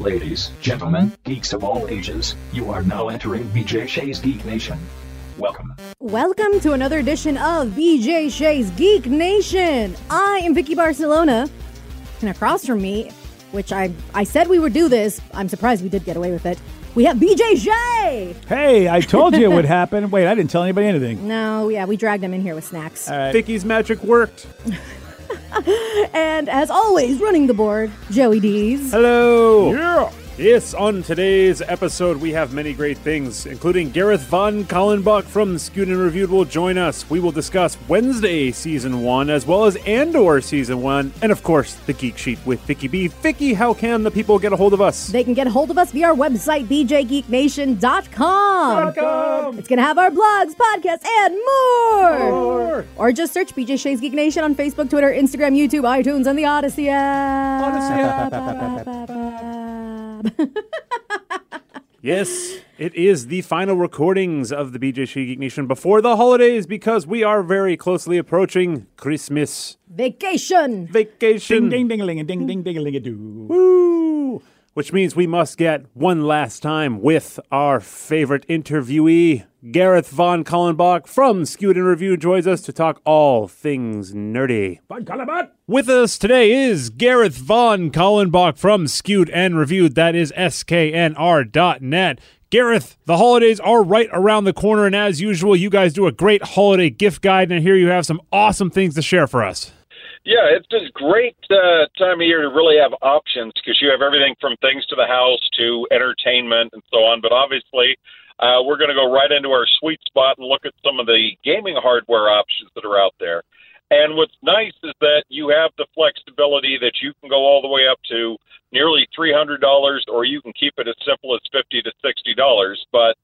Ladies, gentlemen, geeks of all ages, you are now entering BJ Shea's Geek Nation. Welcome. Welcome to another edition of BJ Shea's Geek Nation. I am Vicky Barcelona, and across from me, which I I said we would do this, I'm surprised we did get away with it. We have BJ Shea. Hey, I told you it would happen. Wait, I didn't tell anybody anything. No, yeah, we dragged him in here with snacks. All right. Vicky's magic worked. And as always, running the board, Joey Dees. Hello. Yeah. Yes, on today's episode, we have many great things, including Gareth Von Kallenbach from Skewed and Reviewed will join us. We will discuss Wednesday Season 1, as well as Andor Season 1, and of course, the Geek Sheet with Vicky B. Vicky, how can the people get a hold of us? They can get a hold of us via our website, bjgeeknation.com. It's going to have our blogs, podcasts, and more. more. Or just search BJ Shea's Geek Nation on Facebook, Twitter, Instagram, YouTube, iTunes, and the Audacy app. Yes, it is the final recordings of the BJ Shea Geek Nation before the holidays because we are very closely approaching Christmas Vacation. vacation. Ding, ding, ding, ling, ding, ding, ding, ling, doo. Woo! Which means we must get one last time with our favorite interviewee, Gareth Von Kallenbach from Skewed and Review joins us to talk all things nerdy. Von Calabat. With us today is Gareth Von Kallenbach from Skewed and Reviewed. That is sknr.net. Gareth, the holidays are right around the corner, and as usual, you guys do a great holiday gift guide, and here you have some awesome things to share for us. Yeah, it's a great uh, time of year to really have options because you have everything from things to the house to entertainment and so on. But obviously, uh, we're going to go right into our sweet spot and look at some of the gaming hardware options that are out there. And what's nice is that you have the flexibility that you can go all the way up to nearly $300, or you can keep it as simple as 50 to $60. But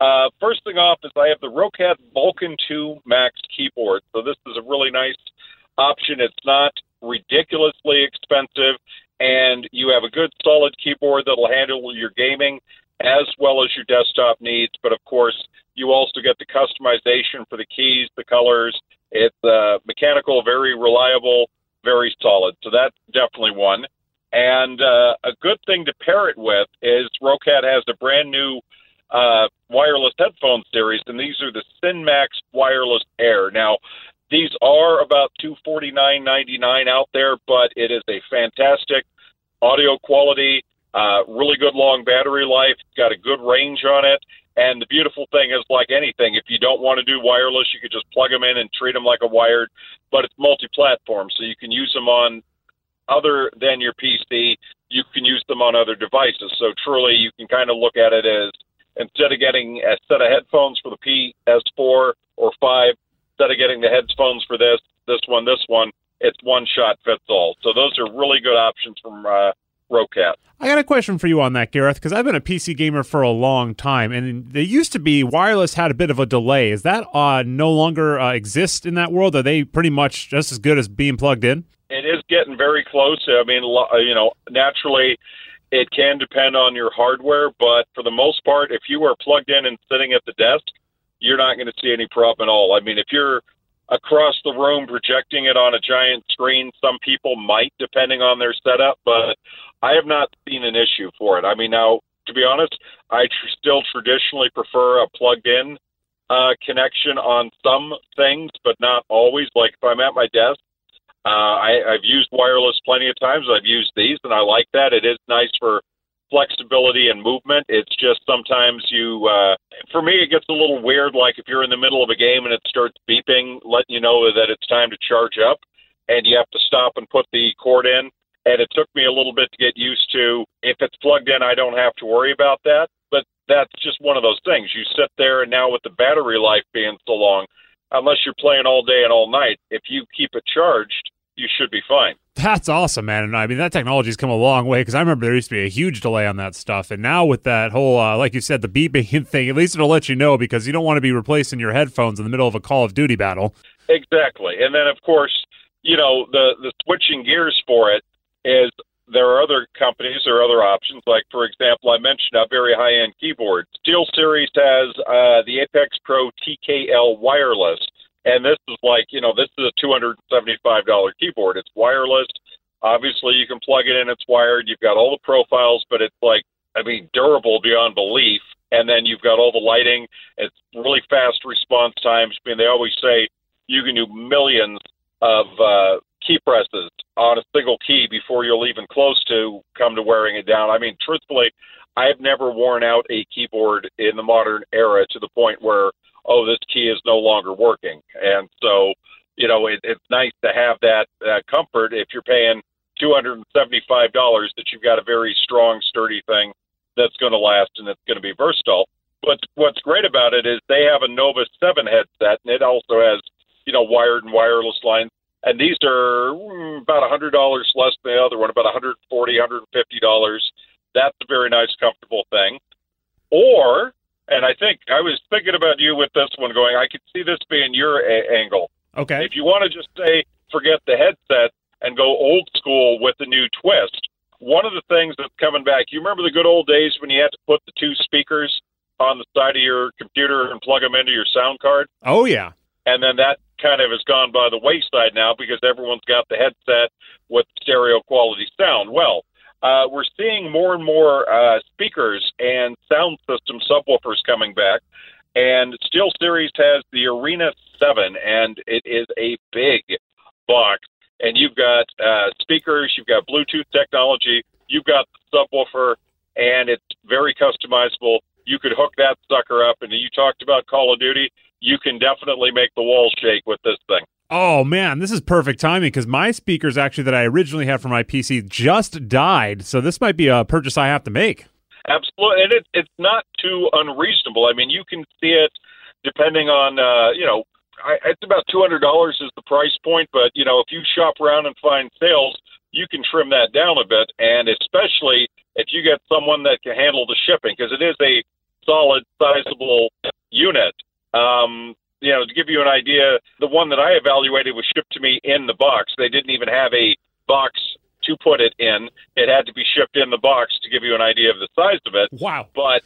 uh, first thing off is I have the Roccat Vulcan 2 Max keyboard. So this is a really nice option. It's not ridiculously expensive, and you have a good solid keyboard that'll handle your gaming as well as your desktop needs. But of course, you also get the customization for the keys, the colors. It's uh, mechanical, very reliable, very solid. So that's definitely one. And uh, a good thing to pair it with is Roccat has a brand new uh, wireless headphone series, and these are the SynMax Wireless Air. Now, these are about two forty nine ninety nine out there, but it is a fantastic audio quality, uh, really good long battery life, got a good range on it. And the beautiful thing is, like anything, if you don't want to do wireless, you could just plug them in and treat them like a wired. But it's multi-platform, so you can use them on other than your PC. You can use them on other devices. So truly, you can kind of look at it as instead of getting a set of headphones for the PS4 or five, instead of getting the headphones for this, this one, this one, it's one shot fits all. So those are really good options from uh, Roccat. I got a question for you on that, Gareth, because I've been a PC gamer for a long time, and they used to be wireless had a bit of a delay. Is that uh, no longer uh, exist in that world? Are they pretty much just as good as being plugged in? It is getting very close. I mean, uh, you know, naturally, it can depend on your hardware, but for the most part, if you are plugged in and sitting at the desk, you're not going to see any problem at all. I mean, if you're across the room projecting it on a giant screen, some people might, depending on their setup, but I have not seen an issue for it. I mean, now, to be honest, I tr- still traditionally prefer a plugged in uh, connection on some things, but not always. Like if I'm at my desk, uh, I, I've used wireless plenty of times. I've used these, and I like that. It is nice for flexibility and movement. It's just sometimes you, uh, for me, it gets a little weird. Like if you're in the middle of a game and it starts beeping, letting you know that it's time to charge up, and you have to stop and put the cord in. And it took me a little bit to get used to. If it's plugged in, I don't have to worry about that. But that's just one of those things. You sit there, and now with the battery life being so long, unless you're playing all day and all night, if you keep it charged, you should be fine. That's awesome, man. And I mean, that technology's come a long way because I remember there used to be a huge delay on that stuff. And now with that whole, uh, like you said, the beeping thing, at least it'll let you know because you don't want to be replacing your headphones in the middle of a Call of Duty battle. Exactly. And then, of course, you know, the, the switching gears for it is there are other companies or other options. Like, for example, I mentioned a very high end keyboard. Steel Series has uh, the Apex Pro TKL wireless. And this is like, you know, this is a $275 keyboard. It's wireless, Obviously, you can plug it in; it's wired. You've got all the profiles, but it's like, I mean, durable beyond belief. And then you've got all the lighting. It's really fast response times. I mean, they always say you can do millions of uh, key presses on a single key before you'll even close to come to wearing it down. I mean, truthfully, I've never worn out a keyboard in the modern era to the point where, oh, this key is no longer working. And so, you know, it, it's nice to have that uh, comfort if you're paying $275 that you've got a very strong, sturdy thing that's going to last and it's going to be versatile. But what's great about it is they have a Nova 7 headset, and it also has, you know, wired and wireless lines. And these are mm, about a $100 less than the other one, about $140, $150. That's a very nice, comfortable thing. Or, and I think I was thinking about you with this one going, I could see this being your a- angle. Okay. If you want to just say, forget the headset and go old school with the new twist, one of the things that's coming back, you remember the good old days when you had to put the two speakers on the side of your computer and plug them into your sound card? Oh yeah. and then that kind of has gone by the wayside now because everyone's got the headset with stereo quality sound. Well, uh, we're seeing more and more uh, speakers and sound system subwoofers coming back, and Steel Series has the Arena 7, and it is a big box. And you've got uh, speakers, you've got Bluetooth technology, you've got the subwoofer, and it's very customizable. You could hook that sucker up, and you talked about Call of Duty you can definitely make the walls shake with this thing. Oh man, this is perfect timing because my speakers actually that I originally had for my PC just died, so this might be a purchase I have to make. Absolutely, and it, it's not too unreasonable. I mean, you can see it depending on uh, you know, I, it's about two hundred dollars is the price point, but you know, if you shop around and find sales, you can trim that down a bit, and especially if you get someone that can handle the shipping because it is a solid, sizable unit. Um, you know, to give you an idea, the one that I evaluated was shipped to me in the box. They didn't even have a box to put it in. It had to be shipped in the box to give you an idea of the size of it. Wow. But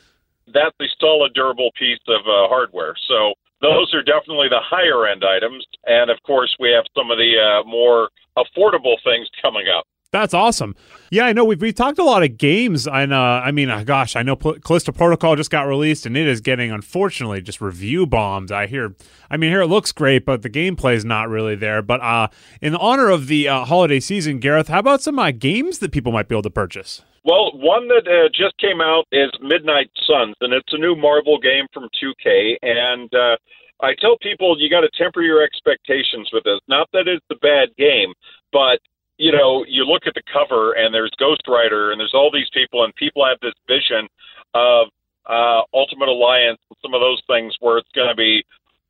that's a solid, durable piece of uh, hardware. So those are definitely the higher end items. And of course, we have some of the uh, more affordable things coming up. That's awesome. Yeah, I know we've we've talked a lot of games, and uh, I mean, uh, gosh, I know Pl- Callisto Protocol just got released, and it is getting unfortunately just review bombed. I hear, I mean, here it looks great, but the gameplay is not really there. But uh, in honor of the uh, holiday season, Gareth, how about some uh, games that people might be able to purchase? Well, one that uh, just came out is Midnight Suns, and it's a new Marvel game from 2K. And uh, I tell people you got to temper your expectations with this. Not that it's a bad game, but you know, you look at the cover and there's Ghost Rider and there's all these people, and people have this vision of uh, Ultimate Alliance and some of those things where it's going to be,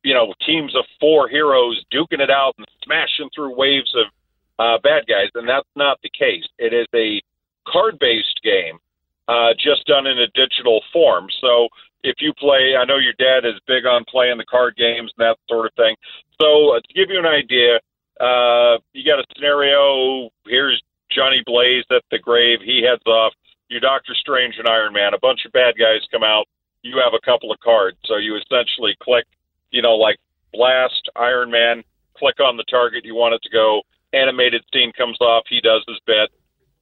you know, teams of four heroes duking it out and smashing through waves of uh, bad guys, and that's not the case. It is a card-based game, uh, just done in a digital form. So if you play, I know your dad is big on playing the card games and that sort of thing. So uh, to give you an idea, uh, you got a scenario. Here's Johnny Blaze at the grave. He heads off. You Doctor Strange and Iron Man. A bunch of bad guys come out. You have a couple of cards, so you essentially click, you know, like blast Iron Man. Click on the target you want it to go. Animated scene comes off. He does his bit.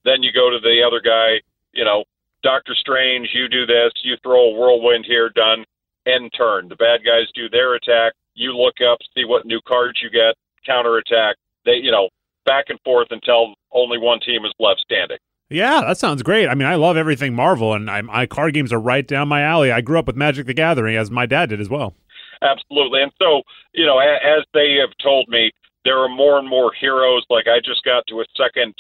Then you go to the other guy. You know, Doctor Strange. You do this. You throw a whirlwind here. Done. End turn. The bad guys do their attack. You look up, see what new cards you get counterattack. They, you know, back and forth until only one team is left standing. Yeah, that sounds great. I mean, I love everything Marvel, and I, my card games are right down my alley. I grew up with Magic the Gathering, as my dad did as well. Absolutely. And so, you know, as they have told me, there are more and more heroes. Like I just got to a second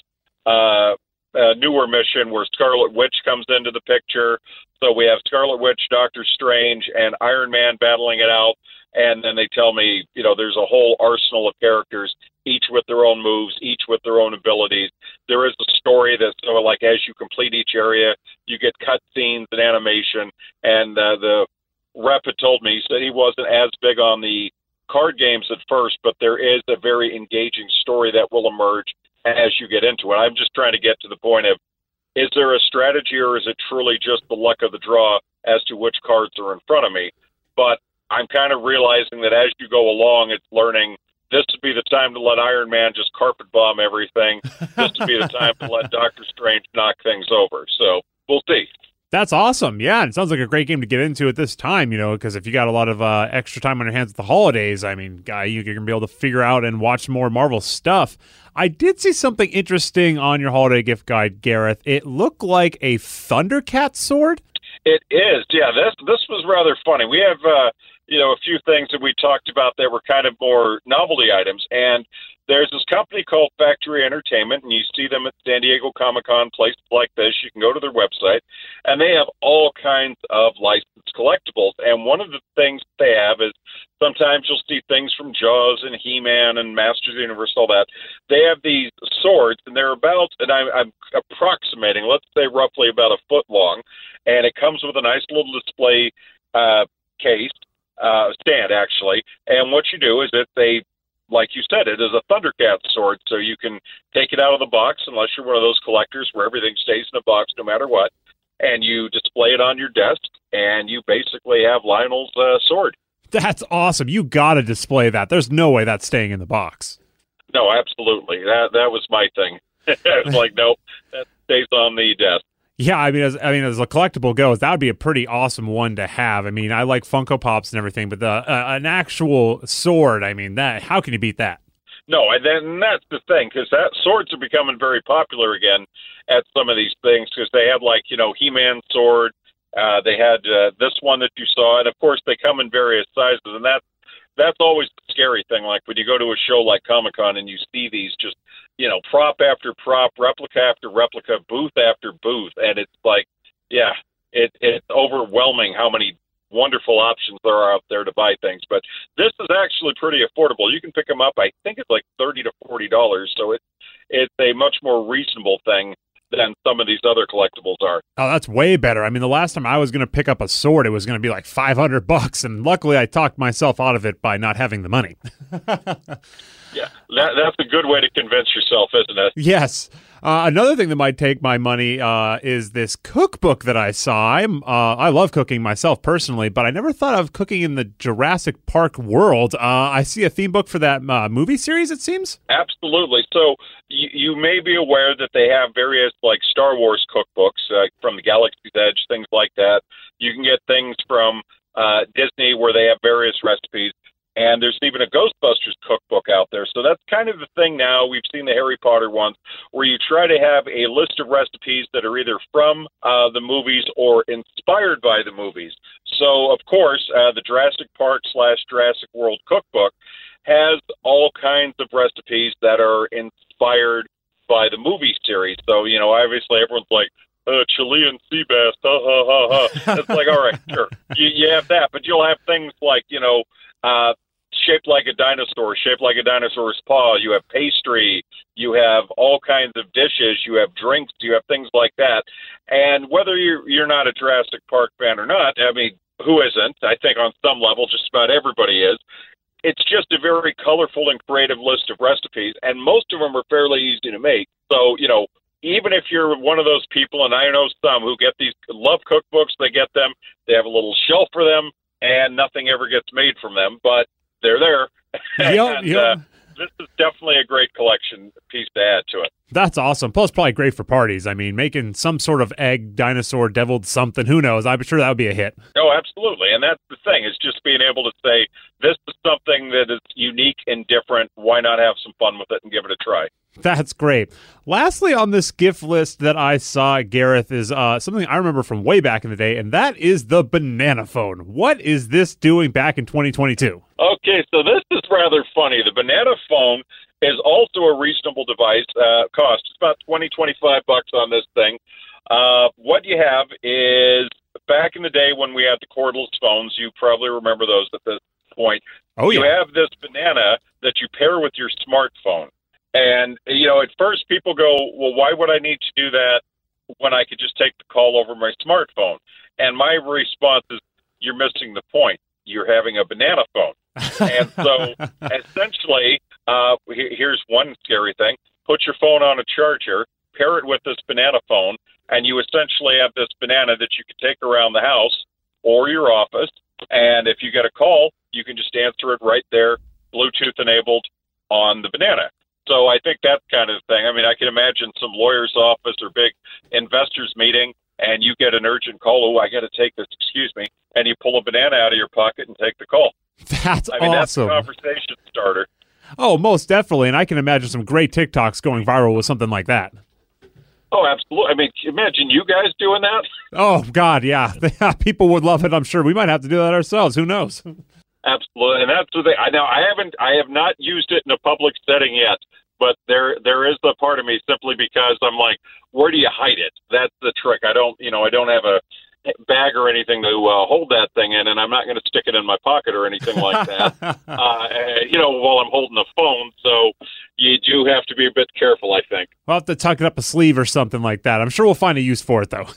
uh, uh, newer mission where Scarlet Witch comes into the picture. So we have Scarlet Witch, Doctor Strange, and Iron Man battling it out. And then they tell me, you know, there's a whole arsenal of characters, each with their own moves, each with their own abilities. There is a story that, so like, as you complete each area, you get cutscenes and animation. And uh, the rep had told me, he said he wasn't as big on the card games at first, but there is a very engaging story that will emerge as you get into it. I'm just trying to get to the point of is there a strategy or is it truly just the luck of the draw as to which cards are in front of me? But I'm kind of realizing that as you go along, it's learning this would be the time to let Iron Man just carpet bomb everything. this would be the time to let Doctor Strange knock things over. So we'll see. That's awesome. Yeah, and it sounds like a great game to get into at this time, you know, because if you got a lot of uh, extra time on your hands at the holidays, I mean, guy, you're going to be able to figure out and watch more Marvel stuff. I did see something interesting on your holiday gift guide, Gareth. It looked like a Thundercat sword. It is, yeah. This this was rather funny. We have, uh, you know, a few things that we talked about that were kind of more novelty items, and there's this company called Factory Entertainment, and you see them at San Diego Comic Con, places like this. You can go to their website, and they have all kinds of licensed collectibles. And one of the things they have is sometimes you'll see things from Jaws and He Man and Masters of the Universe, all that. They have these swords, and they're about, and I'm, I'm approximating, let's say roughly about a foot long, and it comes with a nice little display uh, case. Uh, stand actually, and what you do is if they like you said, it is a Thundercat sword, so you can take it out of the box unless you're one of those collectors where everything stays in a box no matter what, and you display it on your desk, and you basically have Lion-O's uh, sword. That's awesome. You got to display that. There's no way that's staying in the box. No, absolutely. That that was my thing. it's like, nope, that stays on the desk. Yeah, I mean, as I mean, as a collectible goes, that would be a pretty awesome one to have. I mean, I like Funko Pops and everything, but the uh, an actual sword, I mean, that how can you beat that? No, and then that's the thing because that swords are becoming very popular again at some of these things because they have like you know He-Man sword, uh, they had uh, this one that you saw, and of course they come in various sizes, and that's that's always the scary thing. Like when you go to a show like Comic Con and you see these just you know, prop after prop, replica after replica, booth after booth, and it's like, yeah, it it's overwhelming how many wonderful options there are out there to buy things. But this is actually pretty affordable. You can pick them up. I think it's like thirty to forty dollars, so it it's a much more reasonable thing than some of these other collectibles are. Oh, that's way better. I mean, the last time I was going to pick up a sword, it was going to be like 500 bucks, and luckily I talked myself out of it by not having the money. Yeah, that, that's a good way to convince yourself, isn't it? Yes. Uh, another thing that might take my money uh, is this cookbook that I saw. I'm uh, I love cooking myself personally, but I never thought of cooking in the Jurassic Park world. Uh, I see a theme book for that uh, movie series. It seems absolutely. So you, you may be aware that they have various like Star Wars cookbooks uh, from the Galaxy's Edge, things like that. You can get things from Disney where they have various recipes and there's even a Ghostbusters cookbook out there. So that's kind of the thing now. We've seen the Harry Potter ones where you try to have a list of recipes that are either from uh, the movies or inspired by the movies. So, of course, uh, the Jurassic Park slash Jurassic World cookbook has all kinds of recipes that are inspired by the movie series. So, you know, obviously everyone's like, uh, Chilean sea bass, ha ha ha ha. It's like, all right, sure, you, you have that, but you'll have things like, you know, uh, shaped like a dinosaur, shaped like a dinosaur's paw. You have pastry. You have all kinds of dishes. You have drinks. You have things like that. And whether you're you're not a Jurassic Park fan or not, I mean, who isn't? I think on some level, just about everybody is. It's just a very colorful and creative list of recipes, and most of them are fairly easy to make. So you know. Even if you're one of those people, and I know some who get these love cookbooks, they get them. They have a little shelf for them, and nothing ever gets made from them. But they're there. Yep, and, yep. Uh, this is definitely a great collection piece to add to it. That's awesome. Plus, probably great for parties. I mean, making some sort of egg dinosaur deviled something. Who knows? I'm sure that would be a hit. Oh, absolutely. And that's the thing is just being able to say this is something that is unique and different. Why not have some fun with it and give it a try? That's great. Lastly, on this gift list that I saw, Gareth, is uh, something I remember from way back in the day, and that is the banana phone. What is this doing back in 2022? Okay, so this is rather funny. The banana phone is also a reasonable device. Uh, cost it's about 20, 25 bucks on this thing. Uh, what you have is back in the day when we had the cordless phones, you probably remember those at this point. Oh, yeah. You have this banana that you pair with your smartphone. And, you know, at first people go, well, why would I need to do that when I could just take the call over my smartphone? And my response is, you're missing the point. You're having a banana phone. and so essentially, uh, here's one scary thing put your phone on a charger, pair it with this banana phone, and you essentially have this banana that you can take around the house or your office. And if you get a call, you can just answer it right there, Bluetooth enabled, on the banana. So I think that kind of thing. I mean, I can imagine some lawyer's office or big investors meeting, and you get an urgent call. Oh, I got to take this. Excuse me, and you pull a banana out of your pocket and take the call. That's I mean, that's a conversation starter. Oh, most definitely. And I can imagine some great TikToks going viral with something like that. Oh, absolutely. I mean, imagine you guys doing that. Oh, God, yeah. People would love it, I'm sure. We might have to do that ourselves. Who knows? Absolutely, and that's the thing. I now I haven't, I have not used it in a public setting yet, but there there is the part of me simply because I'm like, where do you hide it? That's the trick. I don't, you know, I don't have a bag or anything to uh, hold that thing in, and I'm not going to stick it in my pocket or anything like that. uh, you know, while I'm holding the phone, so you do have to be a bit careful. I think. We'll have to tuck it up a sleeve or something like that. I'm sure we'll find a use for it, though.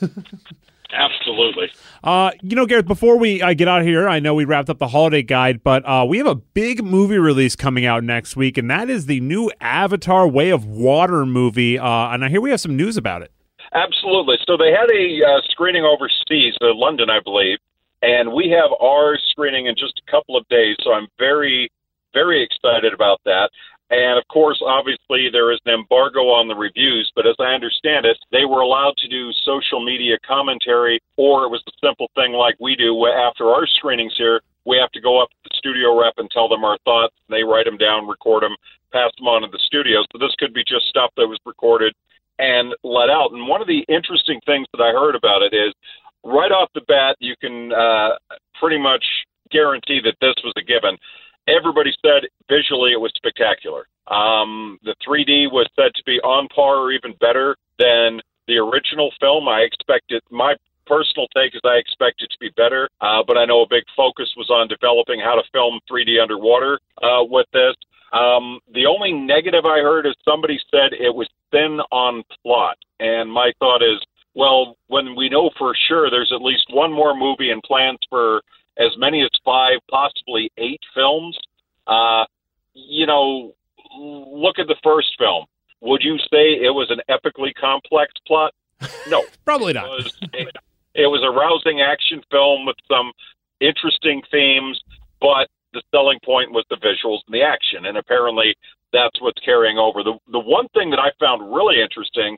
Absolutely. Uh, you know, Gareth, before we uh, get out of here, I know we wrapped up the holiday guide, but uh, we have a big movie release coming out next week, and that is the new Avatar Way of Water movie. Uh, and I hear we have some news about it. Absolutely. So they had a uh, screening overseas, uh, London, I believe, and we have our screening in just a couple of days. So I'm very, very excited about that. And of course, obviously, there is an embargo on the reviews, but as I understand it, they were allowed to do social media commentary, or it was a simple thing like we do after our screenings here. We have to go up to the studio rep and tell them our thoughts. They write them down, record them, pass them on to the studio. So this could be just stuff that was recorded and let out. And one of the interesting things that I heard about it is right off the bat, you can uh, pretty much guarantee that this was a given. Everybody said visually it was spectacular. Um, the 3D was said to be on par or even better than the original film. I expected my personal take is I expect it to be better, uh, but I know a big focus was on developing how to film 3D underwater uh, with this. Um, the only negative I heard is somebody said it was thin on plot, and my thought is, well, when we know for sure there's at least one more movie and plans for as many as five, possibly eight films, uh, you know, look at the first film. Would you say it was an epically complex plot? No. Probably It not. was, it was a rousing action film with some interesting themes, but the selling point was the visuals and the action, and apparently that's what's carrying over. The the one thing that I found really interesting,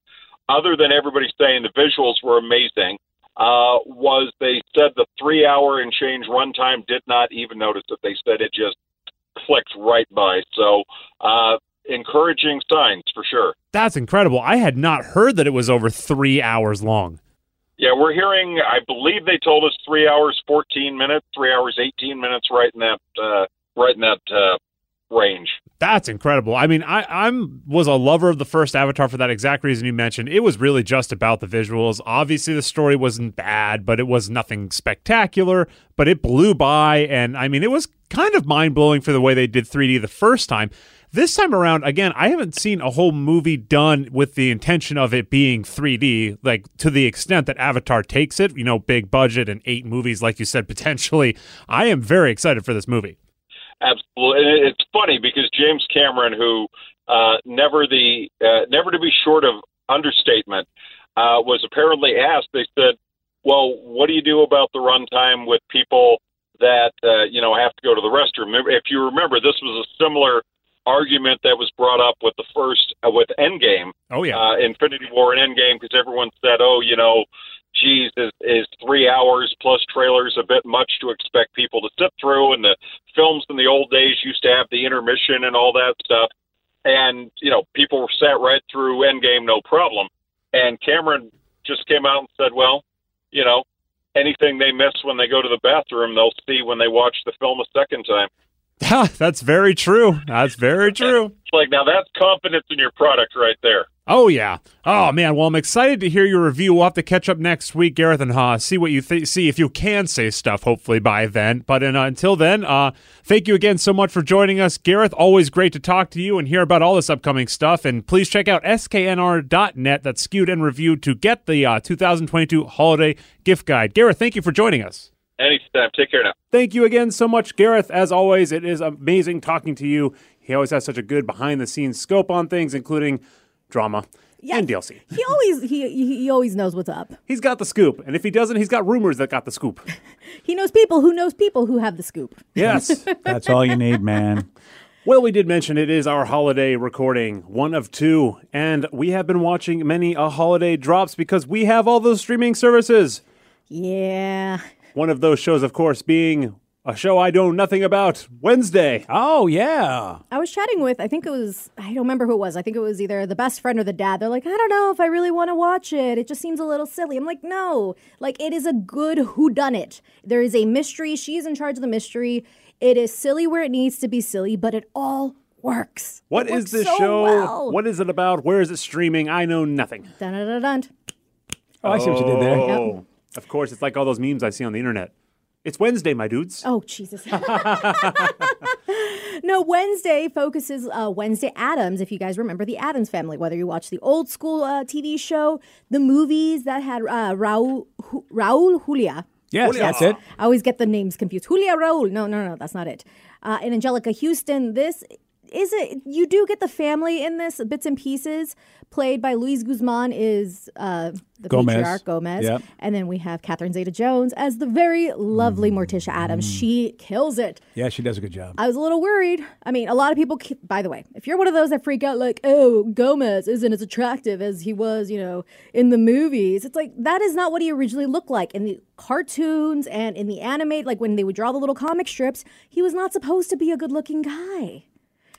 other than everybody saying the visuals were amazing, uh, was they said the three hour and change runtime did not even notice it. They said it just clicked right by. So uh, encouraging signs for sure. That's incredible. I had not heard that it was over three hours long. Yeah, we're hearing. I believe they told us three hours fourteen minutes, three hours eighteen minutes, right in that, uh, right in that uh, range. That's incredible. I mean, I I'm was a lover of the first Avatar for that exact reason you mentioned. It was really just about the visuals. Obviously, the story wasn't bad, but it was nothing spectacular. But it blew by, and I mean, it was kind of mind blowing for the way they did 3D the first time. This time around, again, I haven't seen a whole movie done with the intention of it being 3D, like to the extent that Avatar takes it. You know, big budget and eight movies, like you said, potentially. I am very excited for this movie. Absolutely, and it's funny because James Cameron, who uh, never the uh, never to be short of understatement, uh, was apparently asked. They said, "Well, what do you do about the runtime with people that uh, you know have to go to the restroom?" If you remember, this was a similar argument that was brought up with the first uh, with Endgame, Oh yeah. uh, Infinity War and Endgame, because everyone said, "Oh, you know, geez, is, is three hours plus trailers a bit much to expect people to sit through?" And the films in the old days used to have the intermission and all that stuff, and you know, people sat right through Endgame no problem. And Cameron just came out and said, "Well, you know." Anything they miss when they go to the bathroom, they'll see when they watch the film a second time. That's very true. That's very true. It's like now that's confidence in your product right there. Oh yeah. Oh man. Well, I'm excited to hear your review. We'll have to catch up next week, Gareth and Ha. See what you th- see if you can say stuff. Hopefully by then. But in, uh, until then, uh, thank you again so much for joining us, Gareth. Always great to talk to you and hear about all this upcoming stuff. And please check out sknr.net. That's skewed and reviewed to get the uh, 2022 holiday gift guide. Gareth, thank you for joining us. Anytime. Take care now. Thank you again so much, Gareth. As always, it is amazing talking to you. He always has such a good behind the scenes scope on things, including drama Yeah. and DLC. He always he, he he always knows what's up. He's got the scoop. And if he doesn't, he's got rumors that got the scoop. He knows people who knows people who have the scoop. Yes. That's all you need, man. Well, we did mention it is our holiday recording, one of two, and we have been watching many a holiday drops because we have all those streaming services. Yeah. One of those shows, of course, being a show I know nothing about, Wednesday. Oh yeah. I was chatting with, I think it was, I don't remember who it was. I think it was either the best friend or the dad. They're like, I don't know if I really want to watch it. It just seems a little silly. I'm like, no, like it is a good whodunit. There is a mystery. She's in charge of the mystery. It is silly where it needs to be silly, but it all works. What It is works this so show? well. What is it about? Where is it streaming? I know nothing. Dun, dun, dun, dun. Oh, I see what you did there. Oh, of course, it's like all those memes I see on the internet. It's Wednesday, my dudes. Oh, Jesus. no, Wednesday focuses uh, Wednesday Addams. If you guys remember the Addams family, whether you watch the old school uh, TV show, the movies that had uh, Raul, Hu- Raul Julia. Yes, Julia. that's it. I always get the names confused. Julia Raul. No, no, no, that's not it. Uh, and Anjelica Huston. This is it. You do get the family in this bits and pieces. Played by Luis Guzman is uh, the Gomez. patriarch Gomez, Yep. and then we have Catherine Zeta-Jones as the very lovely Morticia Addams. She kills it. Yeah, she does a good job. I was a little worried. I mean, a lot of people, by the way, if you're one of those that freak out, like, oh, Gomez isn't as attractive as he was, you know, in the movies, it's like, that is not what he originally looked like. In the cartoons and in the animate, like when they would draw the little comic strips, he was not supposed to be a good looking guy.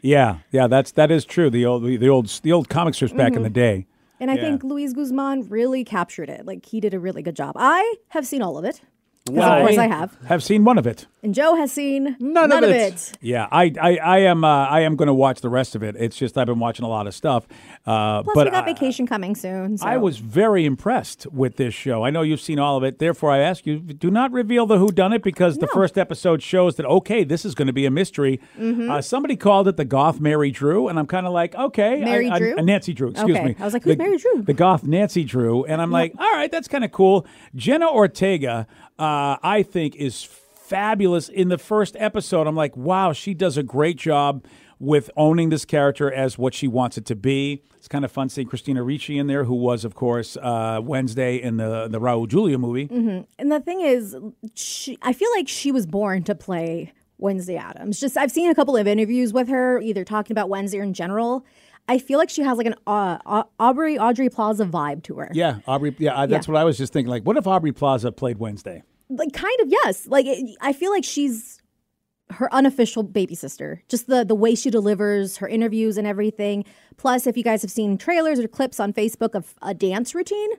Yeah, yeah, that's that is true. The old the, the old the old comic strips back Mm-hmm. in the day. And I Yeah. think Luis Guzman really captured it. Like, he did a really good job. I have seen all of it. Well, of course I- I have. Have seen one of it. And Joe has seen None of it. Yeah, I I, I am uh, I am going to watch the rest of it. It's just I've been watching a lot of stuff. Uh, Plus, but we got I- vacation coming soon. So. I was very impressed with this show. I know you've seen all of it. Therefore, I ask you, do not reveal the who done it because the first episode shows that okay, this is going to be a mystery. Mm-hmm. Uh, somebody called it the Goth Mary Drew, and I'm kind of like, okay, Mary I- Drew? uh, Nancy Drew. Excuse Okay. me. I was like, who's The- Mary Drew? The Goth Nancy Drew, and I'm like, all right, that's kind of cool. Jenna Ortega, uh, I think, is fabulous in the first episode. I'm like, wow, she does a great job with owning this character as what she wants it to be. It's kind of fun seeing Christina Ricci in there, who was, of course, uh, Wednesday in the the Raul Julia movie. And the thing is, she, I feel like she was born to play Wednesday Addams. Just I've seen a couple of interviews with her, either talking about Wednesday or in general. I feel like she has like an uh, Aubrey Audrey Plaza vibe to her. Yeah, Aubrey. Yeah, uh, that's Yeah. what I was just thinking. Like, what if Aubrey Plaza played Wednesday? Like kind of yes. Like it, I feel like she's her unofficial baby sister. Just the the way she delivers her interviews and everything. Plus, if you guys have seen trailers or clips on Facebook of a dance routine,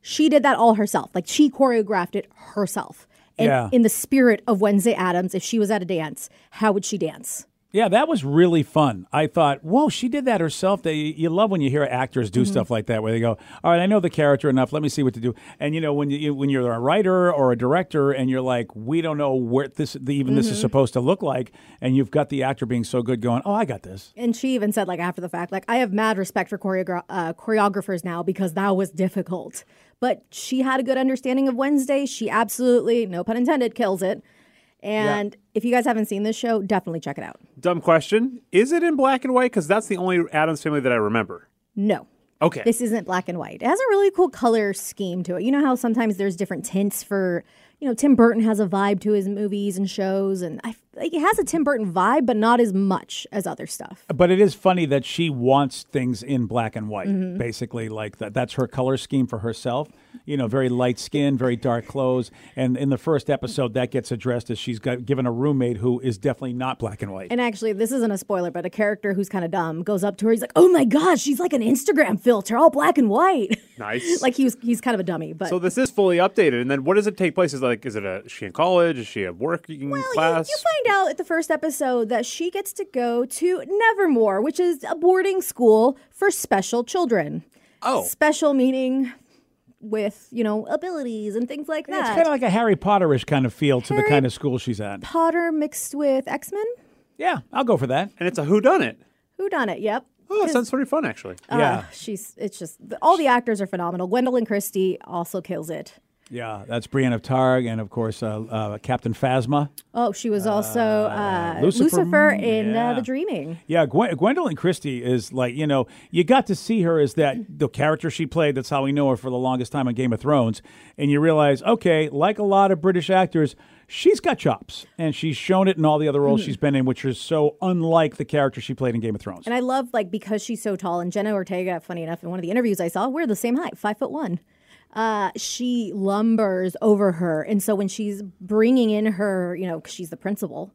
she did that all herself. Like she choreographed it herself. And Yeah. in the spirit of Wednesday Addams, if she was at a dance, how would she dance? Yeah, that was really fun. I thought, whoa, she did that herself. They, you love when you hear actors do stuff like that, where they go, "All right, I know the character enough. Let me see what to do." And you know, when you when you're a writer or a director, and you're like, "We don't know where this even this is supposed to look like," and you've got the actor being so good, going, "Oh, I got this." And she even said, like after the fact, like I have mad respect for choreogra- uh, choreographers now because that was difficult. But she had a good understanding of Wednesday. She absolutely, no pun intended, kills it. And if you guys haven't seen this show, definitely check it out. Dumb question. Is it in black and white? Because that's the only Addams family that I remember. No, Okay. this isn't black and white. It has a really cool color scheme to it. You know how sometimes there's different tints for, you know, Tim Burton has a vibe to his movies and shows, and I like it has a Tim Burton vibe, but not as much as other stuff. But it is funny that she wants things in black and white, Mm-hmm. basically. Like that, that's her color scheme for herself. You know, very light skin, very dark clothes. And in the first episode, that gets addressed as she's got given a roommate who is definitely not black and white. And actually, this isn't a spoiler, but a character who's kind of dumb goes up to her. He's like, "Oh my gosh, she's like an Instagram filter, all black and white." Nice. like he was, he's kind of a dummy, but so this is fully updated. And then what does it take place? Is like, is it a, is she in college? Is she a working Well, you- class? You, find out at the first episode that she gets to go to Nevermore, which is a boarding school for special children. Oh. special meaning with you know abilities and things like that. It's kind of like a Harry Potterish kind of feel to the kind of school she's at. Potter mixed with X Men. Yeah, I'll go for that. and it's a who done it. Who done it? Yep. Oh, that sounds pretty fun, actually. Uh, Yeah. she's. It's just all the actors are phenomenal. Gwendoline Christie also kills it. Yeah, that's Brienne of Tarth and, of course, uh, uh, Captain Phasma. Oh, she was also uh, Lucifer, Lucifer, in yeah. uh, The Dreaming. Yeah, Gwen- Gwendoline Christie is like, you know, you got to see her as that, the character she played. That's how we know her for the longest time on Game of Thrones. And you realize, okay, like a lot of British actors, she's got chops, and she's shown it in all the other roles she's been in, which is so unlike the character she played in Game of Thrones. And I love like because she's so tall. And Jenna Ortega, funny enough, in one of the interviews I saw, we're the same height, five foot one. Uh, she lumbers over her, and so when she's bringing in her, you know, she's the principal,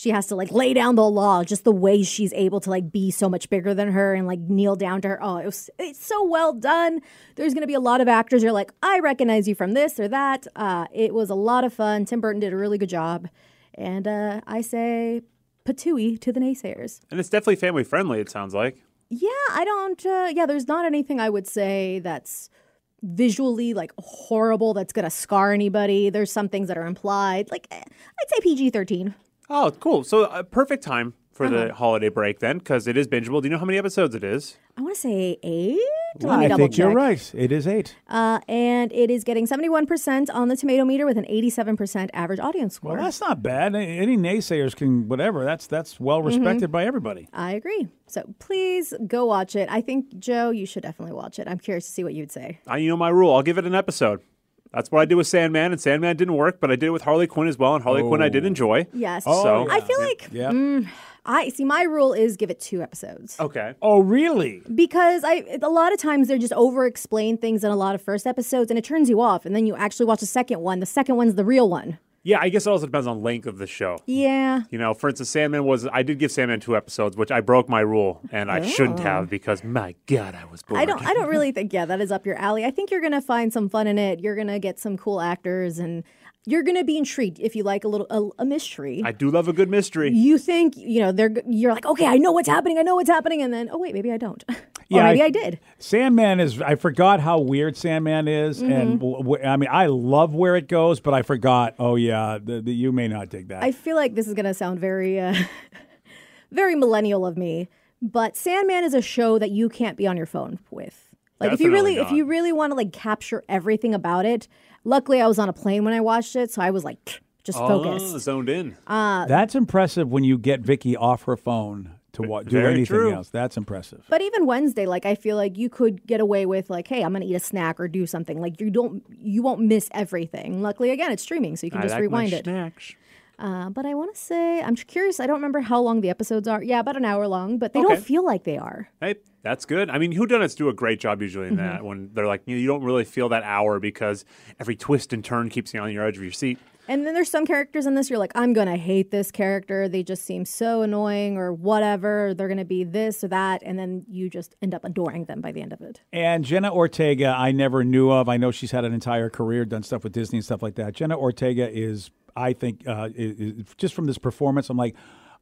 she has to like lay down the law. Just the way she's able to like be so much bigger than her and like kneel down to her. Oh, it was it's so well done. There's gonna be a lot of actors. You're like, I recognize you from this or that. Uh, it was a lot of fun. Tim Burton did a really good job, and uh, I say patooey to the naysayers. And it's definitely family friendly. It sounds like. Yeah, I don't. Uh, yeah, there's not anything I would say that's visually like horrible that's gonna scar anybody. There's some things that are implied. Like eh, I'd say PG-13. Oh, cool. So uh, perfect time for the holiday break then, because it is bingeable. Do you know how many episodes it is? I want to say eight. Let me I double think you're right. It is eight. Uh, and it is getting 71% on the tomato meter with an 87% average audience score. Well, that's not bad. Any naysayers can whatever. That's that's well respected by everybody. I agree. So please go watch it. I think Joe, you should definitely watch it. I'm curious to see what you'd say. I, you know my rule. I'll give it an episode. That's what I did with Sandman, and Sandman didn't work, but I did it with Harley Quinn as well, and Harley Quinn I did enjoy. Yes. So- I feel like Yeah. mm, I see. My rule is give it two episodes. Okay. Oh, really? because I a lot of times they're just over explain things in a lot of first episodes and it turns you off and then you actually watch the second one. The second one's the real one. Yeah, I guess it also depends on length of the show. Yeah. You know, for instance, Sandman was I did give Sandman two episodes, which I broke my rule, and I shouldn't oh. have because my God, I was bored. Oh. I don't I don't really think yeah, that is up your alley. I think you're gonna find some fun in it. You're gonna get some cool actors and you're gonna be intrigued if you like a little a, a mystery. I do love a good mystery. you think you know they're you're like okay I know what's happening I know what's happening and then oh wait maybe I don't or Yeah, maybe I- I, did Sandman is. I forgot how weird Sandman is, and w- w- I mean, I love where it goes, but I forgot. Oh yeah, the, the, you may not dig that. I feel like this is gonna sound very uh, very millennial of me, but Sandman is a show that you can't be on your phone with. Like if you Definitely really if you really want to like capture everything about it. Luckily, I was on a plane when I watched it, so I was like just Oh, focused. zoned in. Uh, That's impressive when you get Vicky off her phone to wa- do very anything true. else. That's impressive. But even Wednesday, like I feel like you could get away with like, hey, I'm gonna eat a snack or do something. Like you don't you won't miss everything. Luckily, again, it's streaming, so you can I just like my rewind it. snacks. Uh, but I want to say, I'm curious. I don't remember how long the episodes are. Yeah, about an hour long, but they Okay. don't feel like they are. Hey, that's good. I mean, whodunits do a great job usually Mm-hmm. in that when they're like, you, know, you don't really feel that hour because every twist and turn keeps you on your edge of your seat. And then there's some characters in this you're like, I'm gonna hate this character. They just seem so annoying or whatever. They're gonna be this or that, and then you just end up adoring them by the end of it. And Jenna Ortega, I never knew of. I know she's had an entire career, done stuff with Disney and stuff like that. Jenna Ortega is, I think, uh, i i just from this performance, I'm like,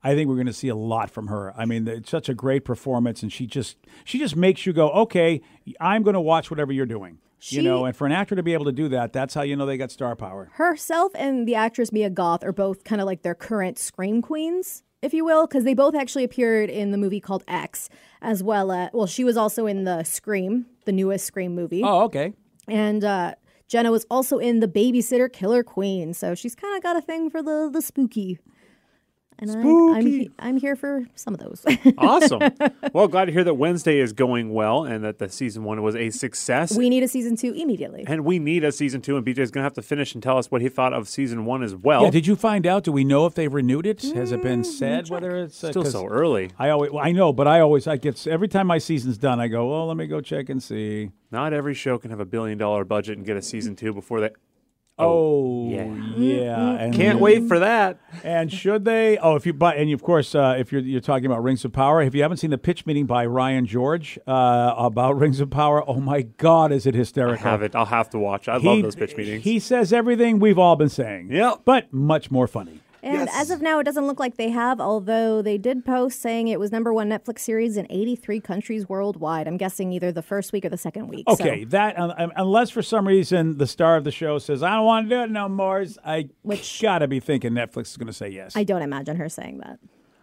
I think we're going to see a lot from her. I mean, it's such a great performance, and she just she just makes you go, okay, I'm going to watch whatever you're doing. you know, and for an actor to be able to do that, that's how you know they got star power. Herself and the actress Mia Goth are both kind of like their current scream queens, if you will, because they both actually appeared in the movie called X, as well. as well, she was also in the Scream, the newest Scream movie. Oh, okay. And uh, Jenna was also in the Babysitter Killer Queen, so she's kind of got a thing for the the spooky. And I, I'm he- I'm here for some of those. Awesome. well, glad to hear that Wednesday is going well and that the season one was a success. we need a season two immediately. and we need a season two, and BJ is going to have to finish and tell us what he thought of season one as well. Yeah, did you find out? Do we know if they've renewed it? Has it been said whether it's uh, Still 'cause so early. I always, well, I know, but I always, I get every time my season's done, I go, well, let me go check and see. Not every show can have a billion dollar budget and get a season two before they. Oh, yeah. yeah. And Can't wait for that. And should they? Oh, if you buy, and of course, uh, if you're you're talking about Rings of Power, if you haven't seen the pitch meeting by Ryan George uh, about Rings of Power, oh my God, is it I hysterical? have it. I'll have to watch. I He- love those pitch meetings. He says everything we've all been saying. Yep. but much more funny. And as of now, it doesn't look like they have, although they did post saying it was number one Netflix series in 83 countries worldwide. I'm guessing either the first week or the second week. so- Okay, that um, um, unless for some reason the star of the show says I don't want to do it no more, I Which- gotta be thinking Netflix is going to say yes. I don't imagine her saying that.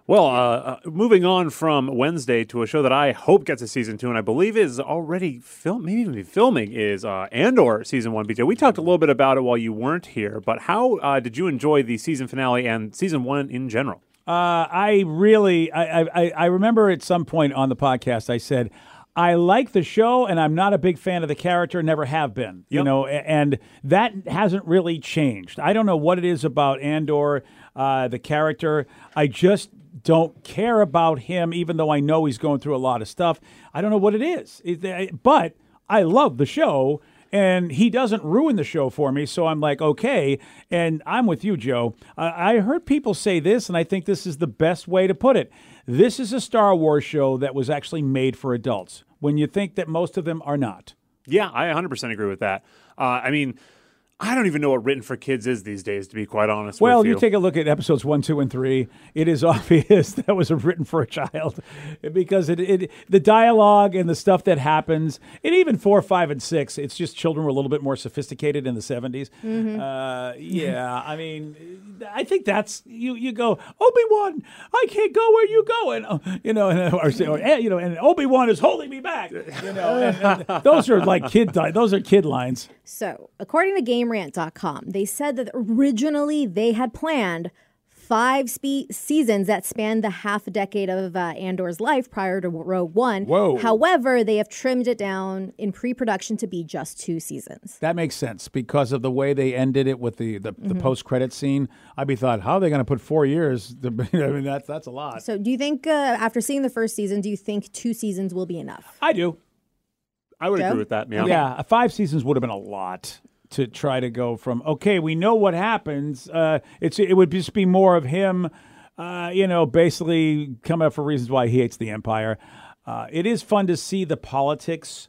Well, uh, uh, moving on from Wednesday to a show that I hope gets a season two, and I believe is already film, maybe even filming, is uh, Andor season one. BJ, we talked a little bit about it while you weren't here, but how uh, did you enjoy the season finale and season one in general? Uh, I really, I, I, I- remember at some point on the podcast, I said, I like the show, and I'm not a big fan of the character. Never have been. You Yep. know, and that hasn't really changed. I don't know what it is about Andor, uh, the character. I just don't care about him, even though I know he's going through a lot of stuff. I don't know what it is, but I love the show. And he doesn't ruin the show for me, so I'm like, okay. And I'm with you, Joe. I heard people say this, and I think this is the best way to put it. This is a Star Wars show that was actually made for adults. When you think that most of them are not. Yeah, I 100% agree with that. Uh, I mean, I don't even know what written for kids is these days, to be quite honest Well, with you you. take a look at episodes one, two, and three. It is obvious that was written for a child because it, it the dialogue and the stuff that happens, and even four, five, and six. It's just children were a little bit more sophisticated in the 70s. Uh, yeah, I mean, I think that's you. You go Obi Wan, I can't go where you go, and uh, you know, and, or, or eh, you know, and Obi Wan is holding me back. You know, and, and those are like kid. di- Those are kid lines. So, according to GameRant.com, they said that originally they had planned five spe- seasons that spanned the half a decade of uh, Andor's life prior to Rogue One. Whoa. However, they have trimmed it down in pre-production to be just two seasons. That makes sense because of the way they ended it with the the, the post credit scene. I'd be thought, how are they going to put four years? To, I mean, that's that's a lot. So, do you think uh, after seeing the first season, do you think two seasons will be enough? I do. I would Joe? agree with that. Yeah. Yeah, five seasons would have been a lot to try to go from. Okay, we know what happens. Uh, it's it would just be more of him. Uh, you know, basically coming up for reasons why he hates the empire. Uh, it is fun to see the politics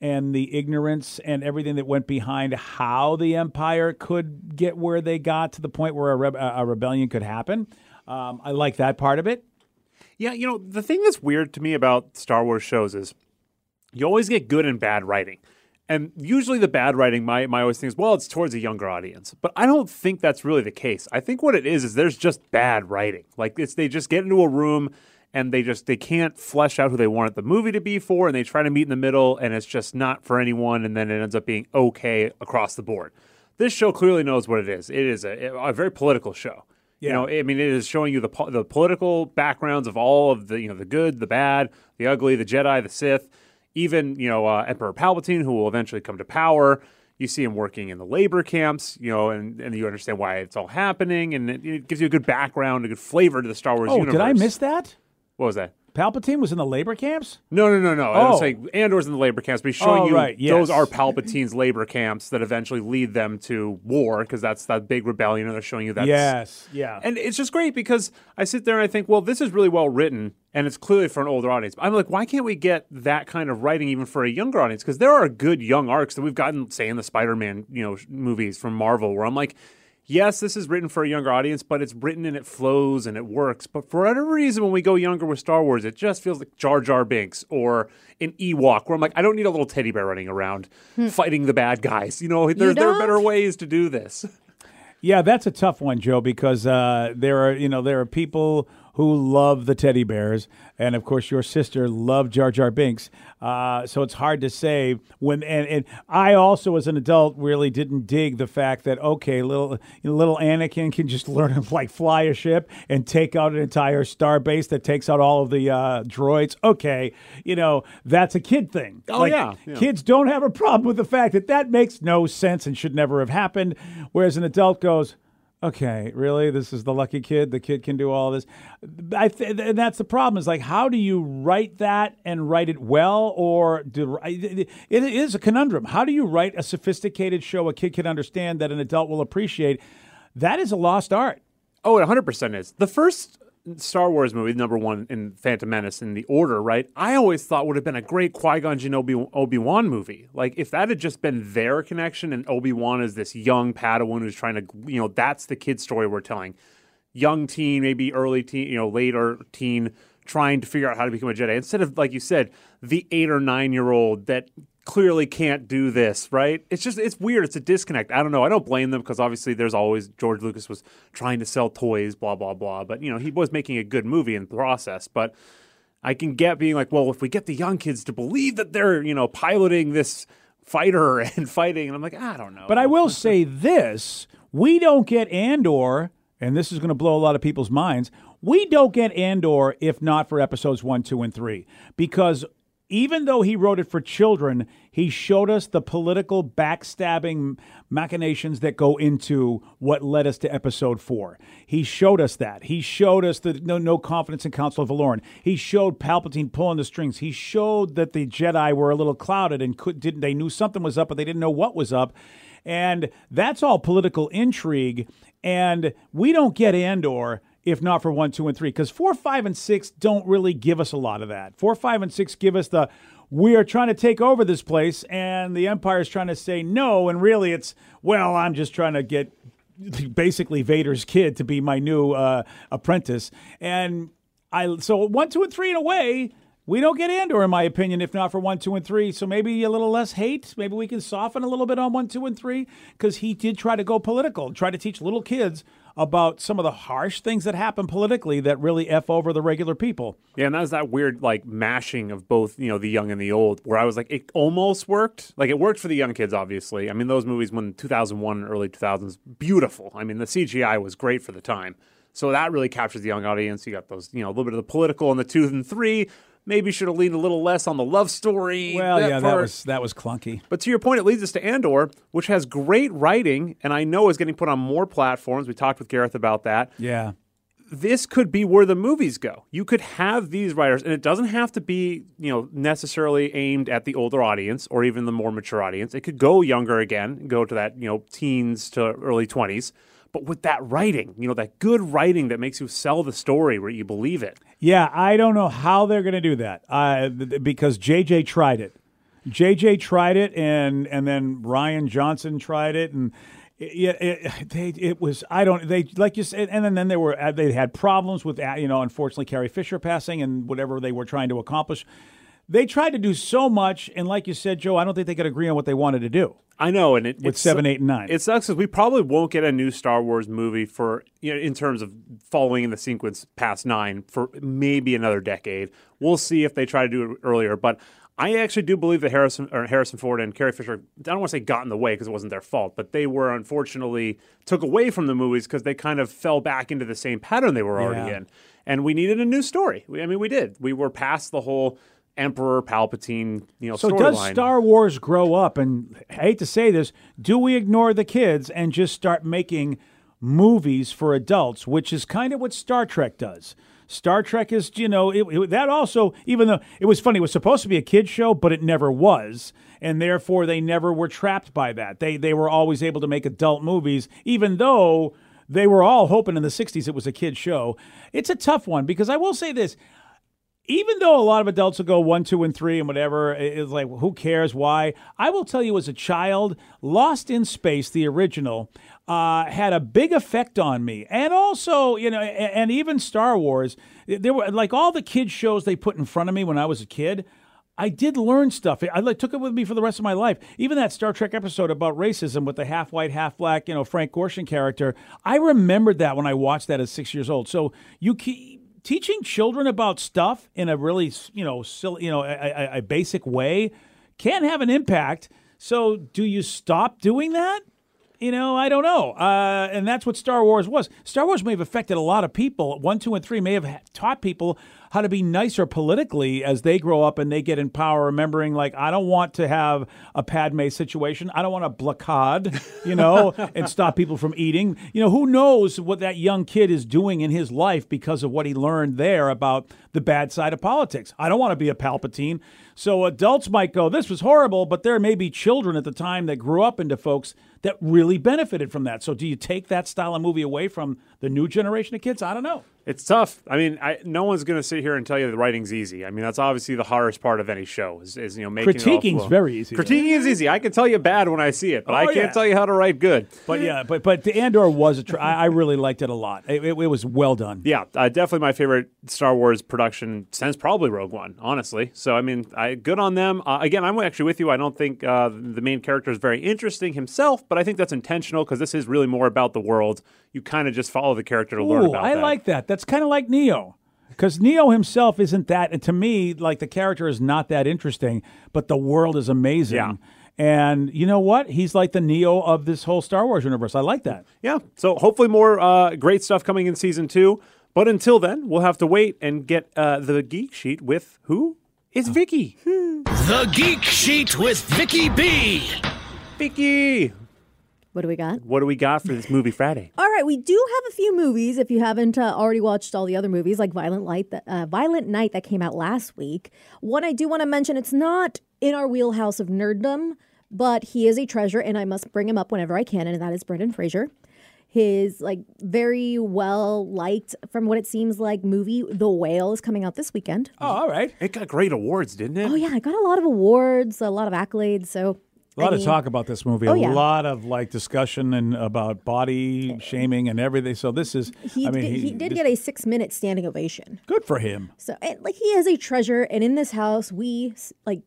and the ignorance and everything that went behind how the empire could get where they got to the point where a, reb- a rebellion could happen. Um, I like that part of it. Yeah, you know, the thing that's weird to me about Star Wars shows is you always get good and bad writing. And usually the bad writing, my, my always think is, well, it's towards a younger audience. But I don't think that's really the case. I think what it is is there's just bad writing. Like it's they just get into a room and they just they can't flesh out who they want the movie to be for, and they try to meet in the middle, and it's just not for anyone, and then it ends up being okay across the board. This show clearly knows what it is. It is a, a very political show. You know, I mean, it is showing you the po- the political backgrounds of all of the you know the good, the bad, the ugly, the Jedi, the Sith, even you know uh, Emperor Palpatine, who will eventually come to power. You see him working in the labor camps, you know, and, and you understand why it's all happening, and it, it gives you a good background, a good flavor to the Star Wars Oh, universe. did I miss that? What was that? Palpatine was in the labor camps. No, no, no, no. I Oh. was saying Andor's in the labor camps, but he's showing Oh, you right, those are Palpatine's labor camps that eventually lead them to war because that's that big rebellion, and they're showing you that. yes, yeah. And it's just great because I sit there and I think, well, this is really well written and it's clearly for an older audience. I'm like, why can't we get that kind of writing even for a younger audience? Because there are good young arcs that we've gotten, say, in the Spider-Man, you know, movies from Marvel, where I'm like, yes, this is written for a younger audience, but it's written and it flows and it works. But for whatever reason, when we go younger with Star Wars, it just feels like Jar Jar Binks or an Ewok, where I'm like, I don't need a little teddy bear running around fighting the bad guys. You know, there, there are better ways to do this. Yeah, that's a tough one, Joe, because uh, there are you know there are people who love the teddy bears, and of course your sister loved Jar Jar Binks. Uh, so it's hard to say when. And, and I also, as an adult, really didn't dig the fact that okay, little little Anakin can just learn to like fly a ship and take out an entire star base that takes out all of the uh, droids. Okay, you know that's a kid thing. Oh, Like, yeah, yeah. kids don't have a problem with the fact that that makes no sense and should never have happened. Whereas an adult goes, okay, really? This is the lucky kid. The kid can do all this. I th- and that's the problem. Is like, how do you write that and write it well, or do, it is a conundrum. How do you write a sophisticated show a kid can understand that an adult will appreciate? That is a lost art. Oh, it 100% is. The first Star Wars movie, number one in Phantom Menace in the order, right? I always thought would have been a great Qui Gon Jinn Obi Wan movie. Like, if that had just been their connection and Obi Wan is this young Padawan who's trying to, you know, that's the kid story we're telling. Young teen, maybe early teen, you know, later teen, trying to figure out how to become a Jedi. Instead of, like you said, the eight or nine year old that clearly can't do this, right? It's just it's weird. It's a disconnect. I don't know. I don't blame them because obviously there's always George Lucas was trying to sell toys, blah blah blah. But you know he was making a good movie in the process. But I can get being like, well, if we get the young kids to believe that they're you know piloting this fighter and fighting, and I'm like, I don't know. But I will say this: we don't get Andor, and this is going to blow a lot of people's minds. We don't get Andor if not for episodes one, two, and three, because even though he wrote it for children, he showed us the political backstabbing machinations that go into what led us to episode four. He showed us that. He showed us the no, no confidence in Council of Valorum. He showed Palpatine pulling the strings. He showed that the Jedi were a little clouded and could didn't they knew something was up, but they didn't know what was up. And that's all political intrigue. And we don't get Andor if not for one, two, and three. Because four, five, and six don't really give us a lot of that. Four, five, and six give us the we are trying to take over this place, and the Empire is trying to say no, and really it's well, I'm just trying to get basically Vader's kid to be my new uh, apprentice, and I so one, two, and three in a way. We don't get Andor, in my opinion, if not for one, two, and three. So maybe a little less hate. Maybe we can soften a little bit on one, two, and three because he did try to go political, try to teach little kids about some of the harsh things that happen politically that really f over the regular people. Yeah, and that was that weird like mashing of both, you know, the young and the old, where I was like, it almost worked. Like it worked for the young kids, obviously. I mean, those movies when 2001 and early 2000s, beautiful. I mean, the CGI was great for the time. So that really captures the young audience. You got those, you know, a little bit of the political and the two and three, maybe should have leaned a little less on the love story. Well, that yeah, that was that was clunky. But to your point, it leads us to Andor, which has great writing, and I know is getting put on more platforms. We talked with Gareth about that. Yeah. This could be where the movies go. You could have these writers, and it doesn't have to be, you know, necessarily aimed at the older audience or even the more mature audience. It could go younger again, go to that, you know, teens to early twenties. But with that writing, you know, that good writing that makes you sell the story where you believe it. Yeah, I don't know how they're going to do that uh, because JJ tried it. JJ tried it, and and then Rian Johnson tried it, and it, it, they, it was I don't they like you said, and then, then they were uh, they had problems with uh, you know unfortunately Carrie Fisher passing and whatever they were trying to accomplish. They tried to do so much, and like you said, Joe, I don't think they could agree on what they wanted to do. I know, and it with it's- seven, eight, and nine. It sucks because we probably won't get a new Star Wars movie for you know in terms of following in the sequence past nine for maybe another decade. We'll see if they try to do it earlier, but. I actually do believe that Harrison or Harrison Ford and Carrie Fisher, I don't want to say got in the way because it wasn't their fault, but they were unfortunately took away from the movies because they kind of fell back into the same pattern they were already Yeah. in. And we needed a new story. We, I mean, we did. We were past the whole Emperor Palpatine, you know, So does storyline. Star Wars grow up? And I hate to say this, do we ignore the kids and just start making movies for adults, which is kind of what Star Trek does? Star Trek is, you know, it, it- that also, even though it was funny, it was supposed to be a kids show, but it never was, and therefore they never were trapped by that. They they were always able to make adult movies, even though they were all hoping in the '60s it was a kids show. It's a tough one because I will say this: even though a lot of adults will go one, two, and three and whatever, it's like, who cares? Why? I will tell you as a child, Lost in Space, the original, uh, had a big effect on me. And also, you know, and even Star Wars, there were like all the kids' shows they put in front of me when I was a kid. I did learn stuff. I like, took it with me for the rest of my life. Even that Star Trek episode about racism with the half white, half black, you know, Frank Gorshin character. I remembered that when I watched that at six years old. So you keep teaching children about stuff in a really, you know, silly, you know, a, a, a basic way can have an impact. So do you stop doing that? You know, I don't know. Uh, and that's what Star Wars was. Star Wars may have affected a lot of people. One, two, and three may have taught people how to be nicer politically as they grow up and they get in power, remembering, like, I don't want to have a Padme situation. I don't want a blockade, you know, and stop people from eating. You know, who knows what that young kid is doing in his life because of what he learned there about the bad side of politics. I don't want to be a Palpatine. So adults might go, this was horrible, but there may be children at the time that grew up into folks that really benefited from that. So do you take that style of movie away from the new generation of kids? I don't know. It's tough. I mean, I, no one's going to sit here and tell you the writing's easy. I mean, that's obviously the hardest part of any show is, is you know making it Critiquing's flow. very easy. Critiquing is easy. I can tell you bad when I see it, but Oh, I can't yeah. tell you how to write good. But yeah, but but the Andor was a. Tr- I, I really liked it a lot. It, it, it was well done. Yeah, uh, definitely my favorite Star Wars production since probably Rogue One, honestly. So I mean, I, good on them. Uh, again, I'm actually with you. I don't think uh, the main character is very interesting himself, but I think that's intentional because this is really more about the world. You kind of just follow the character to learn Ooh, about I that. like that. That's kind of like Neo. Because Neo himself isn't that, and to me, like the character is not that interesting, but the world is amazing. Yeah. And you know what? He's like the Neo of this whole Star Wars universe. I like that. Yeah. So hopefully more uh, great stuff coming in season two. But until then, we'll have to wait and get uh, the geek sheet with who? It's Vicky. The Geek Sheet with Vicky B. Vicky. What do we got? What do we got for this movie Friday? All right, we do have a few movies. If you haven't uh, already watched all the other movies, like Violent Light, that, uh, Violent Night that came out last week. One I do want to mention, it's not in our wheelhouse of nerddom, but he is a treasure, and I must bring him up whenever I can, and that is Brendan Fraser. His like very well liked, from what it seems like, movie The Whale is coming out this weekend. Oh, all right. It got great awards, didn't it? Oh yeah, I got a lot of awards, a lot of accolades. So A lot I of talk about this movie. Oh, a yeah. lot of like discussion and about body shaming and everything. So this is. He, I mean, did, he, did this- get a six minute standing ovation. good for him. So, and, like, he is a treasure, and in this house, we like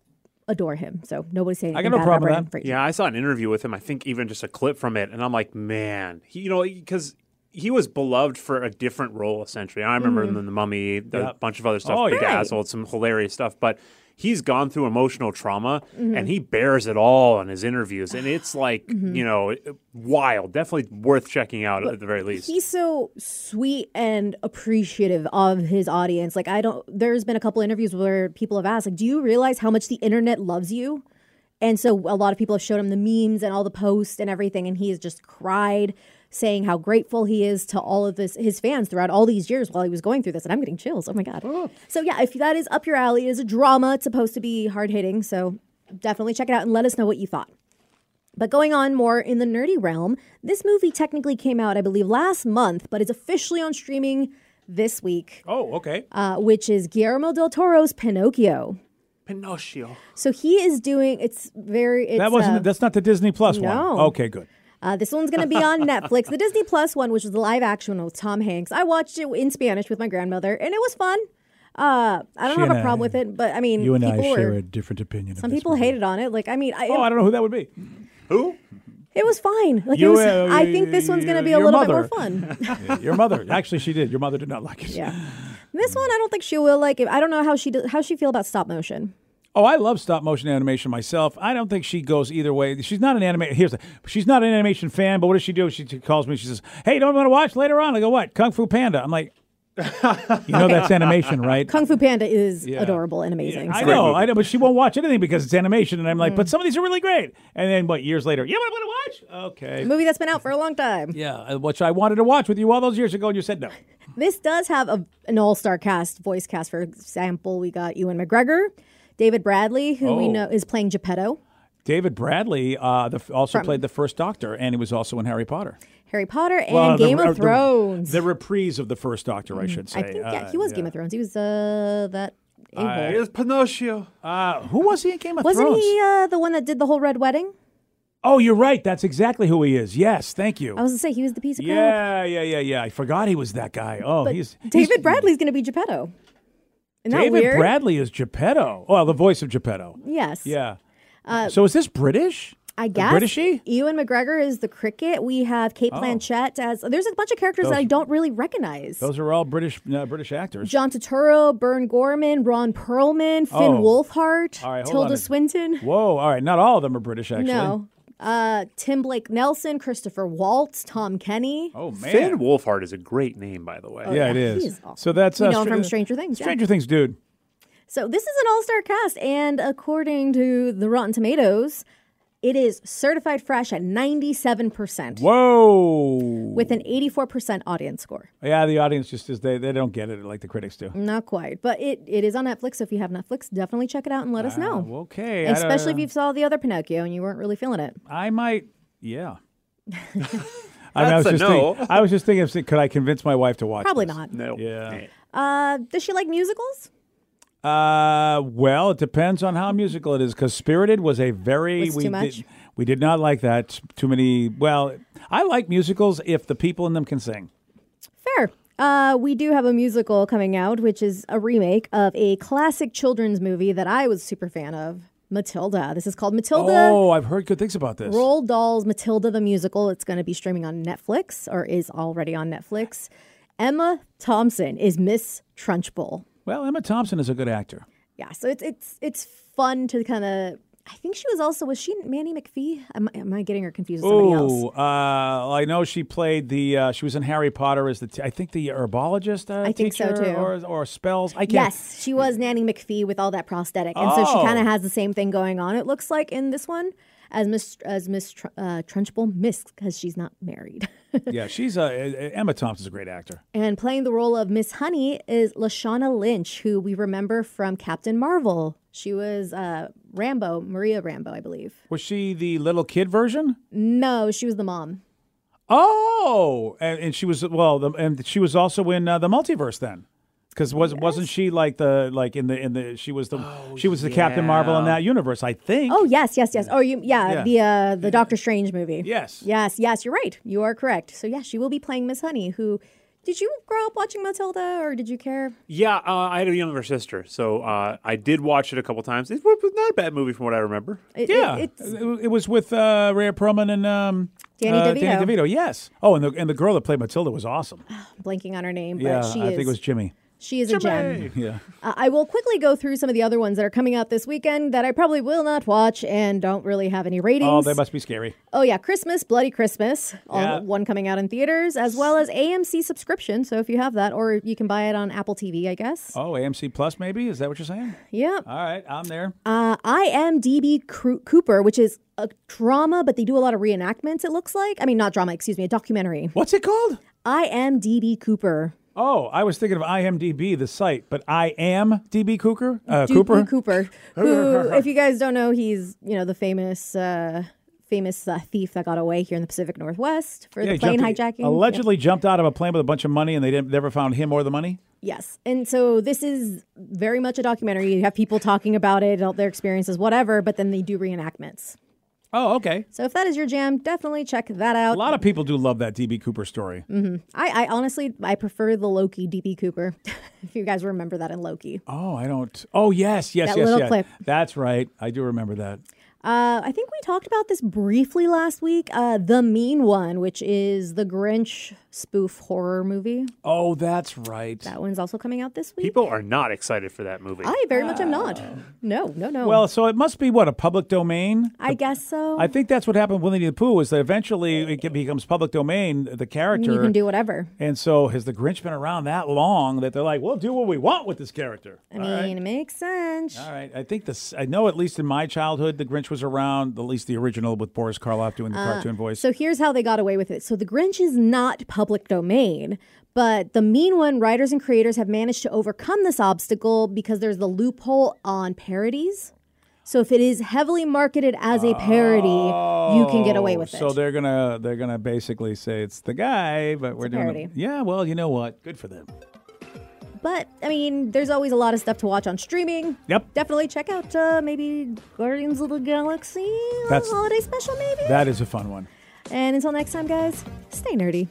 adore him. So nobody's saying I got no bad problem with Brendan Fraser. Yeah, I saw an interview with him. I think even just a clip from it, and I'm like, man, he, you know, because he was beloved for a different role essentially. I remember Mm-hmm. him in the Mummy, a Yeah. bunch of other stuff, Oh, yeah. Bedazzled, some hilarious stuff, but. He's gone through emotional trauma Mm-hmm. and he bears it all in his interviews. And it's like, Mm-hmm. you know, wild. Definitely worth checking out at the very least. He's so sweet and appreciative of his audience. Like, I don't, there's been a couple interviews where people have asked, like, do you realize how much the internet loves you? And so a lot of people have showed him the memes and all the posts and everything, and he has just cried, saying how grateful he is to all of this his fans throughout all these years while he was going through this. And I'm getting chills. Oh my god! So yeah, if that is up your alley, it is a drama. It's supposed to be hard hitting, so definitely check it out and let us know what you thought. But going on more in the nerdy realm, this movie technically came out, I believe, last month, but it's officially on streaming this week, Oh, okay. uh, which is Guillermo del Toro's Pinocchio. Pinocchio. So he is doing. It's very. It's, that wasn't. uh, that's not the Disney Plus one. no. Okay, good. Uh, this one's going to be on Netflix. The Disney Plus one, which was the live action one with Tom Hanks. I watched it in Spanish with my grandmother, and it was fun. Uh, I don't She have a a I- problem with it, but I mean, You and I share were, a different opinion. some people hated on it. Like, I mean, I, Oh, I don't know who that would be. Who? it was fine. Like, You, it was. uh, I think this one's going to be a little mother. bit more fun. Your mother. Actually, she did. Your mother did not like it. yeah, this one I don't think she will like. it. I don't know how she do, how she feel about stop motion. Oh, I love stop motion animation myself. I don't think she goes either way. She's not an anime. Here's the, she's not an animation fan. But what does she do? She t- calls me. She says, "Hey, don't want to watch later on?" I go, "What? Kung Fu Panda?" I'm like, "You know that's animation, right?" Kung Fu Panda is Yeah. adorable and amazing. I so- know, I know, but she won't watch anything because it's animation. And I'm like, "But some of these are really great." And then what? Years later, yeah, what want to watch? Okay. movie that's been out for a long time. Yeah, uh, which I wanted to watch with you all those years ago, and you said no. This does have a, an all star cast, voice cast. For example, we got Ewan McGregor, David Bradley, who we Oh. know is playing Geppetto, David Bradley uh, the, also played the first Doctor, and he was also in Harry Potter. Harry Potter, and Well, Game uh, of the- Thrones. The, reprise of the first Doctor, I should say. I think yeah, Uh, he was Game of Thrones. He was uh, that a hole. It was Pinocchio. Uh, who was he in Game of Thrones? Wasn't he uh, the one that did the whole red wedding? Oh, you're right. That's exactly who he is. Yes, thank you. I was gonna say he was the piece of crap. yeah, yeah, yeah, yeah. I forgot he was that guy. Oh, But he's David he's- Bradley's gonna be Geppetto. David weird? Bradley is Geppetto. Well, the voice of Geppetto. Yes. Yeah. so is this British? I guess Britishy? Ewan McGregor is the cricket. We have Cate Blanchett as. There's a bunch of characters that I don't really recognize. Those are all British uh, British actors. John Turturro, Burn Gorman, Ron Perlman, Finn Oh. Right, Tilda Swinton. Whoa! All right, not all of them are British, actually. No. Uh, Tim Blake Nelson, Christopher Waltz, Tom Kenny. Oh man. Finn Wolfhard is a great name, by the way. yeah, yeah, it is. he's awesome. So that's We uh, know Str- from Stranger Things, yeah. Stranger Things, dude. So this is an all-star cast, and according to the Rotten Tomatoes, it is certified fresh at 97% Whoa. with an 84% audience score. yeah, the audience just is they they don't get it like the critics do. Not quite, but it, it is on Netflix. So if you have Netflix, definitely check it out and let us know. Uh, okay. Especially if you saw the other Pinocchio and you weren't really feeling it. I might, yeah. I, mean, I was That's a just no. thinking, I was just thinking, could I convince my wife to watch? Probably this? not. No. Yeah. Uh, does she like musicals? Uh, well, it depends on how musical it is. Because Spirited was a very Was we too much? did we did not like that. Too many. Well, I like musicals if the people in them can sing. Fair. Uh, we do have a musical coming out, which is a remake of a classic children's movie that I was super fan of, Matilda. This is called Matilda. Oh, I've heard good things about this. Roald Dahl's Matilda the musical. It's going to be streaming on Netflix or is already on Netflix. Emma Thompson is Miss Trunchbull. Well, Emma Thompson is a good actor. Yeah, so it's it's it's fun to kind of I think she was also was she Manny McPhee? Am, am I getting her confused with somebody Oh, else? uh, I know she played the. Uh, she was in Harry Potter as the. T- I think the herbologist. Uh, I think so, too. Or, or spells. I can't. Yes, she was Nanny McPhee with all that prosthetic, and so she Oh. kind of has the same thing going on. It looks like in this one as Miss as Miss Tr- uh, Trunchbull, Miss because she's not married. Yeah, she's uh, Emma Thompson's a great actor. and playing the role of Miss Honey is Lashana Lynch, who we remember from Captain Marvel. She was uh, Rambeau, Maria Rambeau, I believe. Was she the little kid version? No, she was the mom. Oh, and, and she was well, the, and she was also in uh, the multiverse then, because was wasn't she like the like in the in the she was the she was the Captain Marvel in that universe? I think. Oh yes, yes, yes. Oh, you yeah, Yeah. the uh, the Doctor Strange movie. Yes. Yes, yes, you're right. You are correct. So yes, she will be playing Miss Honey. Who did you grow up watching Matilda, or did you care? Yeah, uh, I had a younger sister, so uh, I did watch it a couple times. It was not a bad movie from what I remember. It, Yeah, it, it, it was with uh, Rhea Perlman and um, Danny uh, DeVito. Danny DeVito. Yes. Oh, and the and the girl that played Matilda was awesome. blanking on her name, but yeah, she I is. think it was Jimmy. She is a gem. Yeah. Uh, I will quickly go through some of the other ones that are coming out this weekend that I probably will not watch and don't really have any ratings. Oh, they must be scary. Oh yeah, Christmas, Bloody Christmas, all Yeah. one coming out in theaters, as well as AMC subscription. So if you have that, or you can buy it on Apple TV, I guess. Oh, AMC Plus, maybe? Is that what you're saying? Yeah. All right, I'm there. Uh, IMDb Cru- Cooper, which is a drama, but they do a lot of reenactments. It looks like. I mean, not drama. Excuse me, a documentary. What's it called? IMDb Cooper. Oh, I was thinking of IMDb, the site, but I am DB Cooper. Uh, Cooper. Cooper. Who, if you guys don't know, he's you know the famous. Uh, Famous uh, thief that got away here in the Pacific Northwest for Yeah, the plane jumped- hijacking. Allegedly jumped out of a plane with a bunch of money, and they didn't never found him or the money. Yes. And so this is very much a documentary. You have people talking about it, their experiences, whatever, but then they do reenactments. Oh, okay. So if that is your jam, definitely check that out. A lot of people do love that DB Cooper story. Mm-hmm. I, I honestly I prefer the Loki DB Cooper. if you guys remember that in Loki. Oh, I don't. Oh, yes, yes, That yes, little yes. clip. That's right. I do remember that. Uh, I think we talked about this briefly last week. Uh, the Mean One, which is the Grinch spoof horror movie. Oh, that's right. That one's also coming out this week. People are not excited for that movie. I very much am not. No, no, no. Well, so it must be what a public domain. I guess so. I think that's what happened with Winnie the Pooh. Is that eventually it becomes public domain, the character, you can do whatever. and so has the Grinch been around that long that they're like, we'll do what we want with this character. I mean, it makes sense. All right. I think this. I know at least in my childhood, the Grinch was around. At least the original with Boris Karloff doing the cartoon voice. Uh, So here's how they got away with it. So the Grinch is not public domain, but the mean one writers and creators have managed to overcome this obstacle because there's the loophole on parodies. So if it is heavily marketed as a parody, you can get away with it. So they're gonna they're gonna basically say it's the guy, but we're a doing parody. it. Yeah. Well, you know what? Good for them. But I mean, there's always a lot of stuff to watch on streaming. Yep. Definitely check out uh, maybe Guardians of the Galaxy uh, That's- holiday special, maybe. That is a fun one. and until next time, guys, stay nerdy.